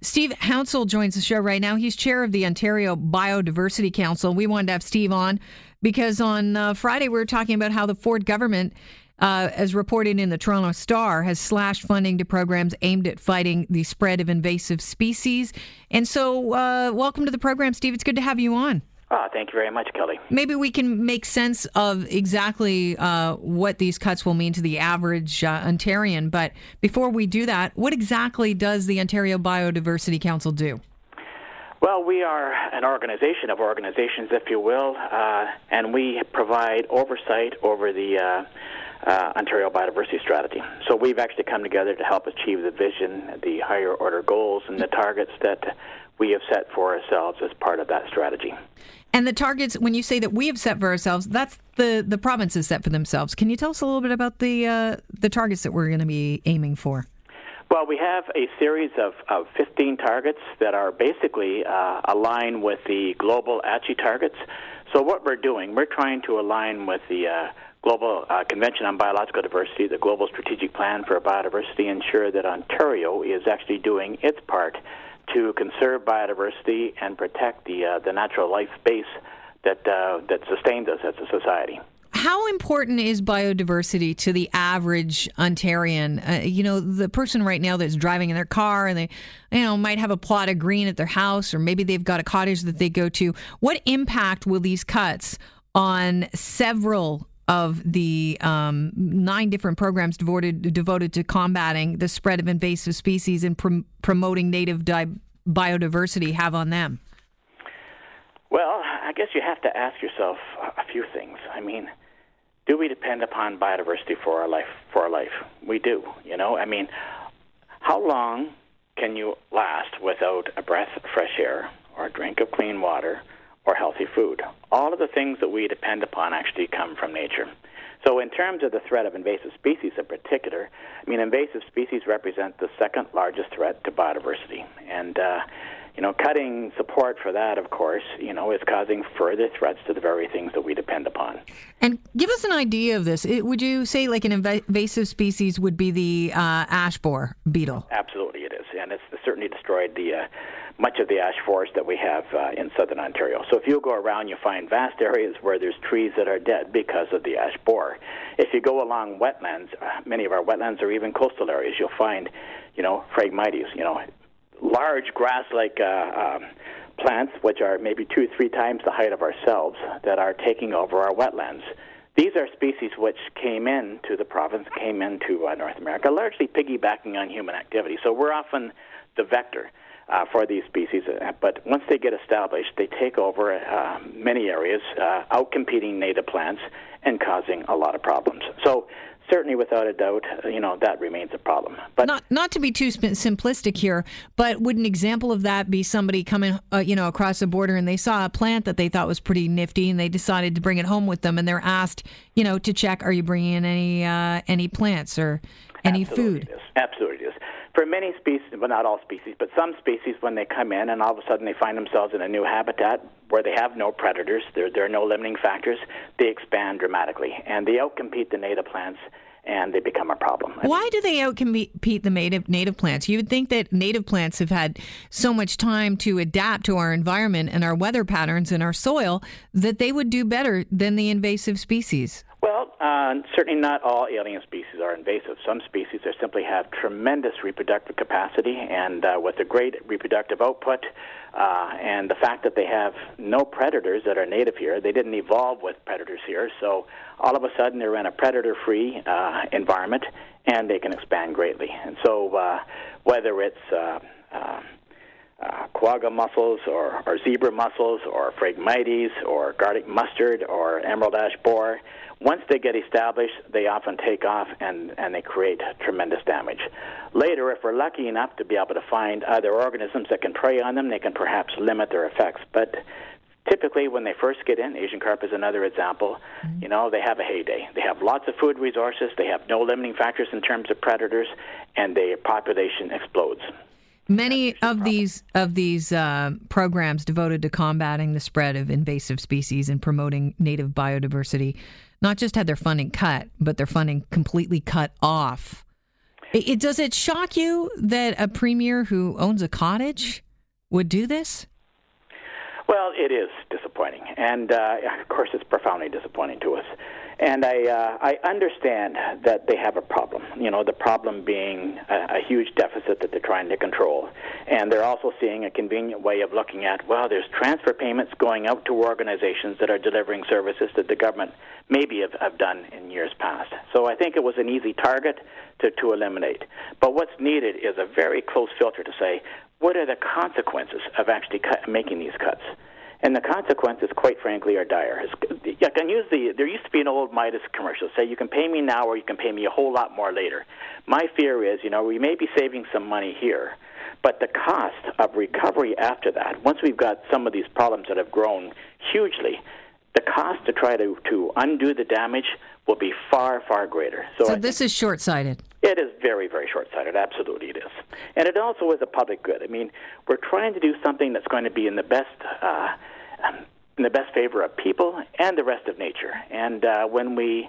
Steve Hounsell joins the show right now. He's chair of the Ontario Biodiversity Council. We wanted to have Steve on because on uh, Friday we were talking about how the Ford government uh, as reported in the Toronto Star, has slashed funding to programs aimed at fighting the spread of invasive species. And so, uh, welcome to the program, Steve. It's good to have you on. Oh, thank you very much, Kelly. Maybe we can make sense of exactly uh, what these cuts will mean to the average uh, Ontarian. But before we do that, what exactly does the Ontario Biodiversity Council do? Well, we are an organization of organizations, if you will, uh, and we provide oversight over the uh, Ontario Biodiversity Strategy. So we've actually come together to help achieve the vision, the higher order goals, and the targets that we have set for ourselves as part of that strategy. And the targets, when you say that we have set for ourselves, that's the the provinces set for themselves. Can you tell us a little bit about the uh, the targets that we're going to be aiming for? Well, we have a series of, of 15 targets that are basically uh, aligned with the global Aichi targets. So what we're doing, we're trying to align with the uh, Global uh, Convention on Biological Diversity, the Global Strategic Plan for Biodiversity, ensure that Ontario is actually doing its part to conserve biodiversity and protect the uh, the natural life space that uh, that sustains us as a society. How important is biodiversity to the average Ontarian? Uh, you know, the person right now that's driving in their car and they, you know, might have a plot of green at their house, or maybe they've got a cottage that they go to. What impact will these cuts on several of the um, nine different programs devoted devoted to combating the spread of invasive species and prom- promoting native di- biodiversity have on them? Well, I guess you have to ask yourself a few things. I mean, do we depend upon biodiversity for our life? For our life, we do. You know, I mean, how long can you last without a breath of fresh air or a drink of clean water? Or healthy food. All of the things that we depend upon actually come from nature. So, in terms of the threat of invasive species in particular, I mean, invasive species represent the second largest threat to biodiversity. And, uh, you know, cutting support for that, of course, you know, is causing further threats to the very things that we depend upon. And give us an idea of this. It, would you say like an invasive species would be the uh, ash borer beetle? Absolutely, it is. And it's certainly destroyed the. Uh, much of the ash forest that we have uh, in southern Ontario. So if you go around, you find vast areas where there's trees that are dead because of the ash borer. If you go along wetlands, uh, many of our wetlands or even coastal areas, you'll find, you know, phragmites, you know, large grass-like uh, um, plants, which are maybe two, or three times the height of ourselves, that are taking over our wetlands. These are species which came into the province, came into uh, North America, largely piggybacking on human activity. So we're often the vector uh, for these species. Uh, but once they get established, they take over uh, many areas, uh, outcompeting native plants and causing a lot of problems. So certainly without a doubt you know that remains a problem but not not to be too simplistic here but would an example of that be somebody coming uh, you know across the border and they saw a plant that they thought was pretty nifty and they decided to bring it home with them and they're asked you know to check are you bringing in any uh, any plants or any Absolutely food Absolutely for many species, well, not all species, but some species, when they come in and all of a sudden they find themselves in a new habitat where they have no predators, there, there are no limiting factors, they expand dramatically and they outcompete the native plants and they become a problem. Why do they outcompete the native native plants? You would think that native plants have had so much time to adapt to our environment and our weather patterns and our soil that they would do better than the invasive species. Uh, certainly not all alien species are invasive. Some species are simply have tremendous reproductive capacity and uh, with a great reproductive output, uh, and the fact that they have no predators that are native here, they didn't evolve with predators here, so all of a sudden they're in a predator-free uh, environment and they can expand greatly. And so, uh, whether it's uh, uh, uh, quagga mussels or, or zebra mussels or phragmites or garlic mustard or emerald ash borer, once they get established, they often take off and, and they create tremendous damage. Later, if we're lucky enough to be able to find other organisms that can prey on them, they can perhaps limit their effects. But typically when they first get in, Asian carp is another example, mm-hmm. you know, they have a heyday. They have lots of food resources, they have no limiting factors in terms of predators, and their population explodes. Many of these of these uh, programs devoted to combating the spread of invasive species and promoting native biodiversity not just had their funding cut, but their funding completely cut off. It, it, does it shock you that a premier who owns a cottage would do this? Well, it is disappointing, and uh, of course, it's profoundly disappointing to us. And I, uh, I understand that they have a problem. You know, the problem being a, a huge deficit that they're trying to control, and they're also seeing a convenient way of looking at well, there's transfer payments going out to organizations that are delivering services that the government maybe have, have done in years past. So I think it was an easy target to, to eliminate. But what's needed is a very close filter to say what are the consequences of actually cut, making these cuts? And the consequences, quite frankly, are dire. I can use the. There used to be an old Midas commercial. Say you can pay me now, or you can pay me a whole lot more later. My fear is, you know, we may be saving some money here, but the cost of recovery after that, once we've got some of these problems that have grown hugely, the cost to try to, to undo the damage will be far, far greater. So, so this is short sighted. It is very, very short sighted. Absolutely, it is. And it also is a public good. I mean, we're trying to do something that's going to be in the best. Uh, in the best favor of people and the rest of nature. And uh, when we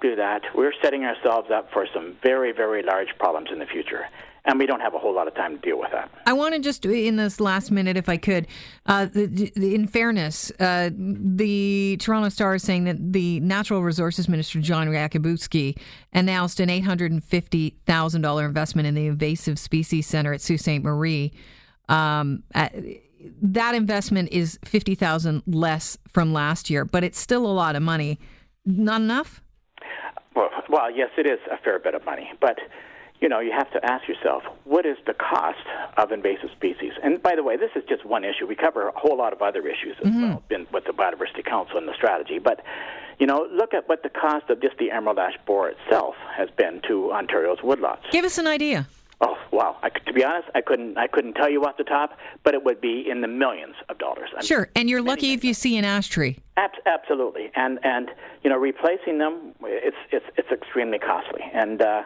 do that, we're setting ourselves up for some very, very large problems in the future and we don't have a whole lot of time to deal with that. I want to just, in this last minute, if I could, uh, the, the, in fairness, uh, the Toronto Star is saying that the Natural Resources Minister John Yakabuski announced an $850,000 investment in the Invasive Species Center at Sault Ste. Marie. Um, at, that investment is 50,000 less from last year, but it's still a lot of money. Not enough? Well, well, yes, it is a fair bit of money, but you know, you have to ask yourself, what is the cost of invasive species? And by the way, this is just one issue. We cover a whole lot of other issues as mm-hmm. well been with the Biodiversity Council and the strategy. But, you know, look at what the cost of just the emerald ash borer itself has been to Ontario's woodlots. Give us an idea. Oh wow! I, to be honest, I couldn't. I couldn't tell you off the top, but it would be in the millions of dollars. I sure, and you're lucky if you see an ash tree. Ab- absolutely, and and you know, replacing them, it's it's it's extremely costly, and uh,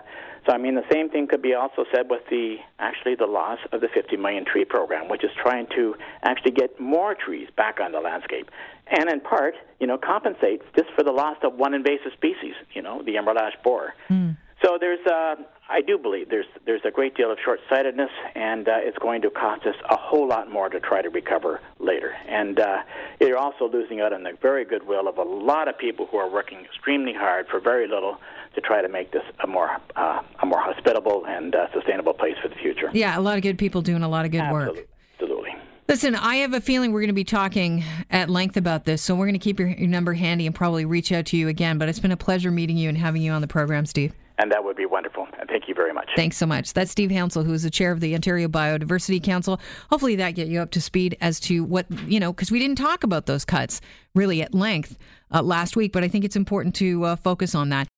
so, I mean, the same thing could be also said with the actually the loss of the 50 million tree program, which is trying to actually get more trees back on the landscape, and in part, you know, compensate just for the loss of one invasive species, you know, the emerald ash borer. Mm. So there's, uh, I do believe there's there's a great deal of short-sightedness, and uh, it's going to cost us a whole lot more to try to recover later. And uh, you're also losing out on the very goodwill of a lot of people who are working extremely hard for very little to try to make this a more uh, a more hospitable and uh, sustainable place for the future. Yeah, a lot of good people doing a lot of good Absolutely. work. Absolutely. Listen, I have a feeling we're going to be talking at length about this, so we're going to keep your, your number handy and probably reach out to you again. But it's been a pleasure meeting you and having you on the program, Steve. And that would be wonderful. Thank you very much. Thanks so much. That's Steve Hounsell, who is the chair of the Ontario Biodiversity Council. Hopefully that get you up to speed as to what, you know, because we didn't talk about those cuts really at length uh, last week, but I think it's important to uh, focus on that.